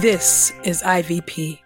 This is IVP.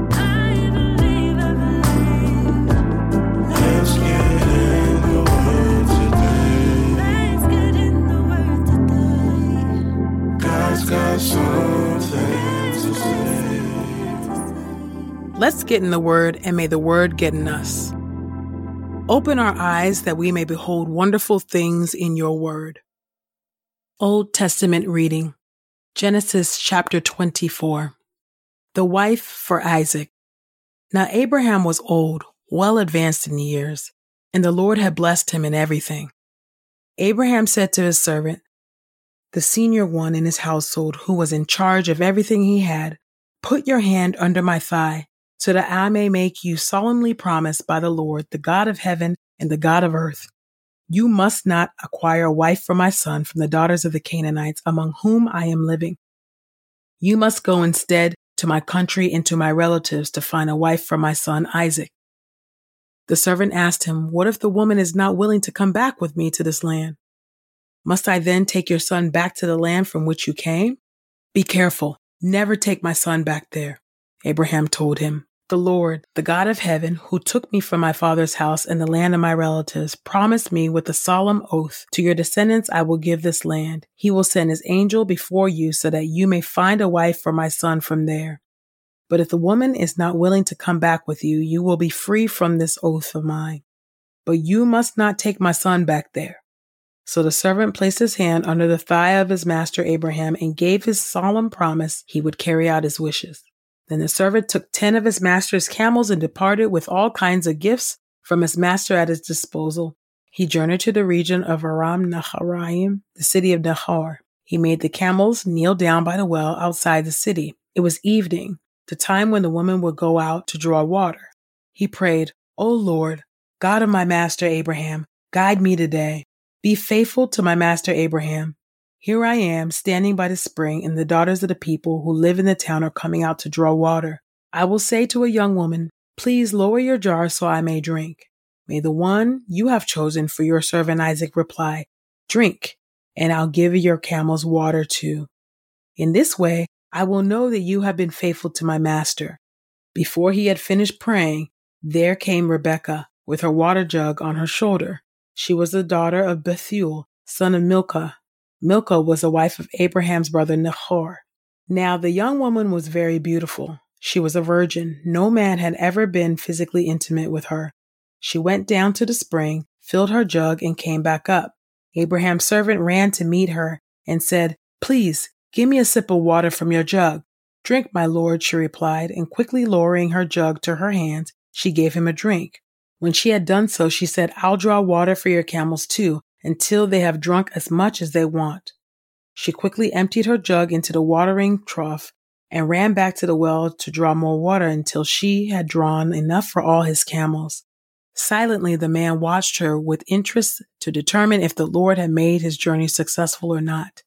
Let's get in the Word, and may the Word get in us. Open our eyes that we may behold wonderful things in your Word. Old Testament reading Genesis chapter 24. The wife for Isaac. Now Abraham was old, well advanced in years, and the Lord had blessed him in everything. Abraham said to his servant, the senior one in his household who was in charge of everything he had, Put your hand under my thigh so that I may make you solemnly promise by the Lord, the God of heaven and the God of earth. You must not acquire a wife for my son from the daughters of the Canaanites among whom I am living. You must go instead to my country and to my relatives to find a wife for my son Isaac. The servant asked him, What if the woman is not willing to come back with me to this land? Must I then take your son back to the land from which you came? Be careful. Never take my son back there. Abraham told him, The Lord, the God of heaven, who took me from my father's house and the land of my relatives, promised me with a solemn oath, To your descendants I will give this land. He will send his angel before you so that you may find a wife for my son from there. But if the woman is not willing to come back with you, you will be free from this oath of mine. But you must not take my son back there. So the servant placed his hand under the thigh of his master Abraham and gave his solemn promise he would carry out his wishes. Then the servant took ten of his master's camels and departed with all kinds of gifts from his master at his disposal. He journeyed to the region of Aram Naharaim, the city of Nahor. He made the camels kneel down by the well outside the city. It was evening, the time when the woman would go out to draw water. He prayed, O Lord, God of my master Abraham, guide me today be faithful to my master Abraham. Here I am, standing by the spring, and the daughters of the people who live in the town are coming out to draw water. I will say to a young woman, Please lower your jar so I may drink. May the one you have chosen for your servant Isaac reply, Drink, and I'll give your camels water too. In this way, I will know that you have been faithful to my master. Before he had finished praying, there came Rebekah with her water jug on her shoulder. She was the daughter of Bethuel, son of Milcah. Milcah was the wife of Abraham's brother Nahor. Now the young woman was very beautiful. She was a virgin. No man had ever been physically intimate with her. She went down to the spring, filled her jug, and came back up. Abraham's servant ran to meet her and said, Please, give me a sip of water from your jug. Drink, my lord, she replied, and quickly lowering her jug to her hands, she gave him a drink. When she had done so, she said, I'll draw water for your camels too, until they have drunk as much as they want. She quickly emptied her jug into the watering trough and ran back to the well to draw more water until she had drawn enough for all his camels. Silently, the man watched her with interest to determine if the Lord had made his journey successful or not.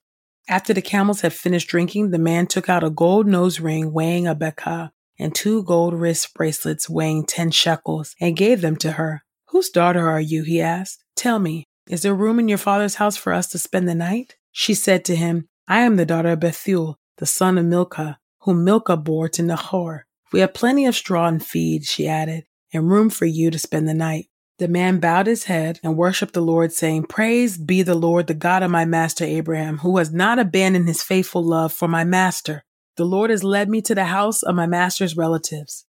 After the camels had finished drinking, the man took out a gold nose ring weighing a bekah and two gold wrist bracelets weighing ten shekels and gave them to her. Whose daughter are you? he asked. Tell me, is there room in your father's house for us to spend the night? She said to him, I am the daughter of Bethuel, the son of Milcah, whom Milcah bore to Nahor. We have plenty of straw and feed, she added, and room for you to spend the night. The man bowed his head and worshipped the Lord, saying, Praised be the Lord, the God of my master Abraham, who has not abandoned his faithful love for my master. The Lord has led me to the house of my master's relatives.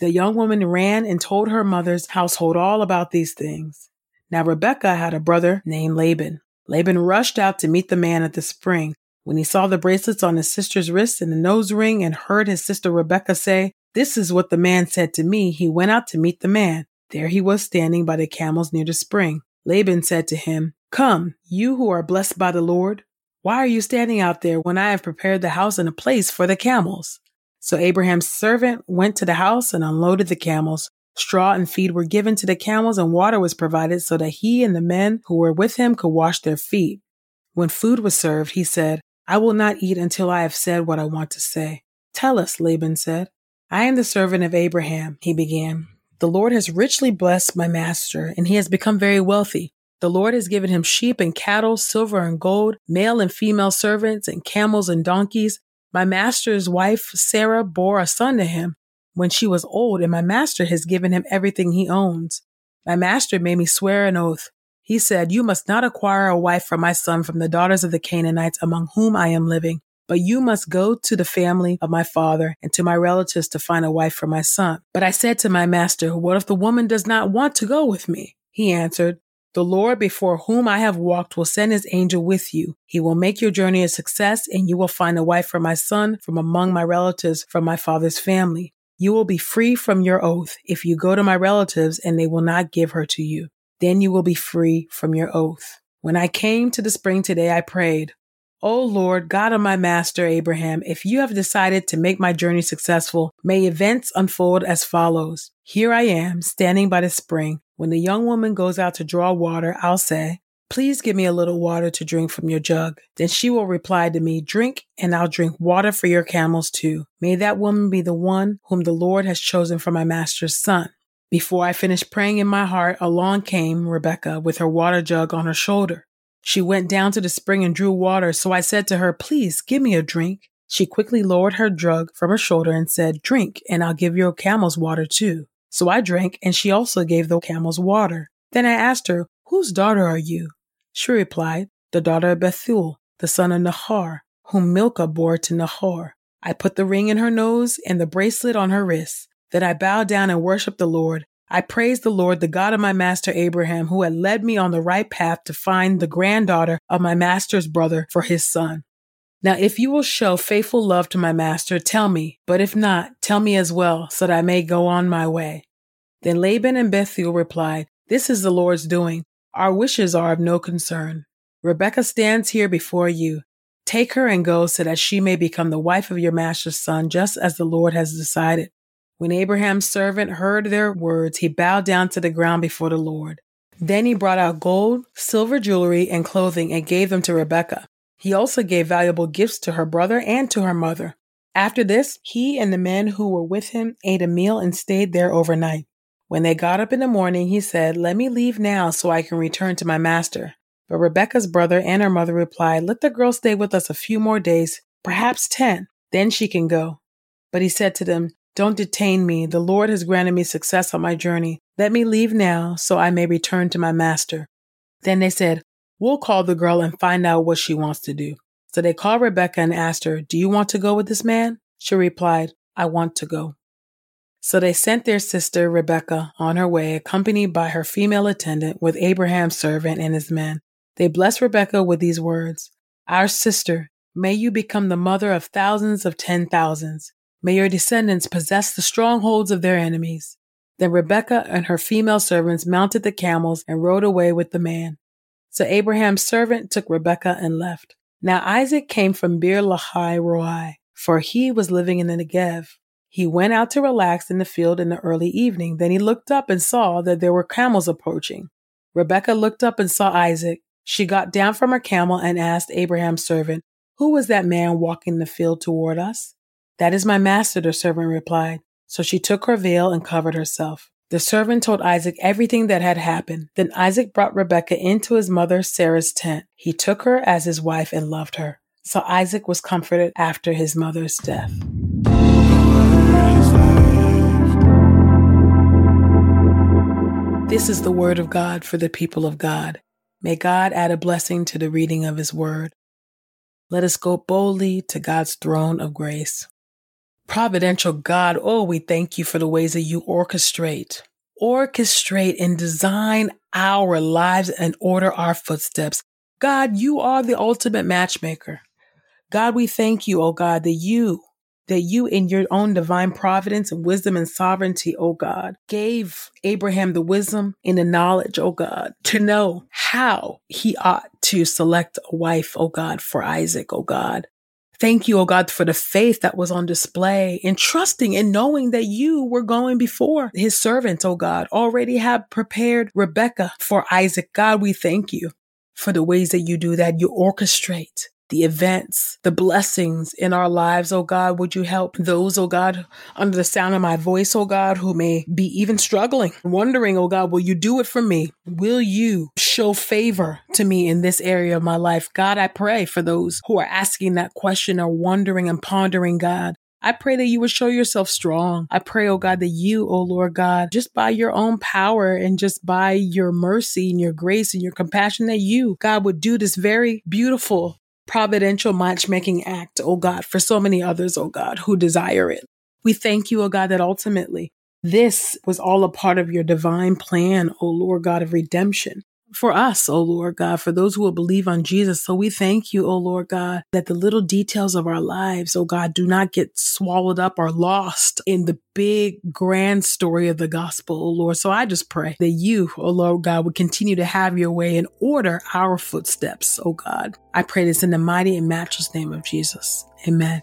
The young woman ran and told her mother's household all about these things. Now Rebekah had a brother named Laban. Laban rushed out to meet the man at the spring. When he saw the bracelets on his sister's wrist and the nose ring and heard his sister Rebekah say, This is what the man said to me, he went out to meet the man. There he was standing by the camels near the spring. Laban said to him, Come, you who are blessed by the Lord, why are you standing out there when I have prepared the house and a place for the camels? So Abraham's servant went to the house and unloaded the camels. Straw and feed were given to the camels, and water was provided so that he and the men who were with him could wash their feet. When food was served, he said, I will not eat until I have said what I want to say. Tell us, Laban said. I am the servant of Abraham, he began. The Lord has richly blessed my master, and he has become very wealthy. The Lord has given him sheep and cattle, silver and gold, male and female servants, and camels and donkeys. My master's wife, Sarah, bore a son to him when she was old, and my master has given him everything he owns. My master made me swear an oath. He said, You must not acquire a wife for my son from the daughters of the Canaanites among whom I am living, but you must go to the family of my father and to my relatives to find a wife for my son. But I said to my master, What if the woman does not want to go with me? He answered, the Lord before whom I have walked will send his angel with you. He will make your journey a success, and you will find a wife for my son from among my relatives from my father's family. You will be free from your oath if you go to my relatives and they will not give her to you. Then you will be free from your oath. When I came to the spring today, I prayed, O Lord, God of my master Abraham, if you have decided to make my journey successful, may events unfold as follows. Here I am, standing by the spring. When the young woman goes out to draw water, I'll say, Please give me a little water to drink from your jug. Then she will reply to me, Drink, and I'll drink water for your camels too. May that woman be the one whom the Lord has chosen for my master's son. Before I finished praying in my heart, along came Rebekah with her water jug on her shoulder. She went down to the spring and drew water, so I said to her, Please give me a drink. She quickly lowered her jug from her shoulder and said, Drink, and I'll give your camels water too. So I drank, and she also gave the camels water. Then I asked her, Whose daughter are you? She replied, The daughter of Bethuel, the son of Nahor, whom Milcah bore to Nahor. I put the ring in her nose and the bracelet on her wrist. Then I bowed down and worshiped the Lord. I praised the Lord, the God of my master Abraham, who had led me on the right path to find the granddaughter of my master's brother for his son. Now, if you will show faithful love to my master, tell me, but if not, tell me as well, so that I may go on my way. Then Laban and Bethuel replied, This is the Lord's doing. Our wishes are of no concern. Rebekah stands here before you. Take her and go so that she may become the wife of your master's son, just as the Lord has decided. When Abraham's servant heard their words, he bowed down to the ground before the Lord. Then he brought out gold, silver jewelry, and clothing and gave them to Rebekah. He also gave valuable gifts to her brother and to her mother. After this, he and the men who were with him ate a meal and stayed there overnight. When they got up in the morning, he said, Let me leave now so I can return to my master. But Rebekah's brother and her mother replied, Let the girl stay with us a few more days, perhaps ten, then she can go. But he said to them, Don't detain me. The Lord has granted me success on my journey. Let me leave now so I may return to my master. Then they said, We'll call the girl and find out what she wants to do. So they called Rebekah and asked her, Do you want to go with this man? She replied, I want to go. So they sent their sister Rebekah on her way, accompanied by her female attendant with Abraham's servant and his men. They blessed Rebekah with these words Our sister, may you become the mother of thousands of ten thousands. May your descendants possess the strongholds of their enemies. Then Rebekah and her female servants mounted the camels and rode away with the man. So Abraham's servant took Rebekah and left. Now Isaac came from Beer Lahai Roi, for he was living in the Negev. He went out to relax in the field in the early evening. Then he looked up and saw that there were camels approaching. Rebekah looked up and saw Isaac. She got down from her camel and asked Abraham's servant, Who was that man walking the field toward us? That is my master, the servant replied. So she took her veil and covered herself. The servant told Isaac everything that had happened. Then Isaac brought Rebekah into his mother Sarah's tent. He took her as his wife and loved her. So Isaac was comforted after his mother's death. This is the word of God for the people of God. May God add a blessing to the reading of his word. Let us go boldly to God's throne of grace. Providential God, oh, we thank you for the ways that you orchestrate, orchestrate and design our lives and order our footsteps. God, you are the ultimate matchmaker. God, we thank you, oh God, that you, that you in your own divine providence and wisdom and sovereignty, oh God, gave Abraham the wisdom and the knowledge, oh God, to know how he ought to select a wife, oh God, for Isaac, oh God. Thank you, oh God, for the faith that was on display in trusting and knowing that you were going before his servants, oh God, already have prepared Rebekah for Isaac. God, we thank you for the ways that you do that. You orchestrate the events, the blessings in our lives, oh God. Would you help those, oh God, under the sound of my voice, oh God, who may be even struggling, wondering, oh God, will you do it for me? Will you show favor to me in this area of my life? God, I pray for those who are asking that question or wondering and pondering, God. I pray that you would show yourself strong. I pray, oh God, that you, oh Lord God, just by your own power and just by your mercy and your grace and your compassion, that you, God, would do this very beautiful providential matchmaking act, oh God, for so many others, oh God, who desire it. We thank you, oh God, that ultimately this was all a part of your divine plan, oh Lord God of redemption for us, O Lord God, for those who will believe on Jesus. So we thank you, O Lord God, that the little details of our lives, O God, do not get swallowed up or lost in the big grand story of the gospel, O Lord. So I just pray that you, O Lord God, would continue to have your way and order our footsteps, O God. I pray this in the mighty and matchless name of Jesus. Amen.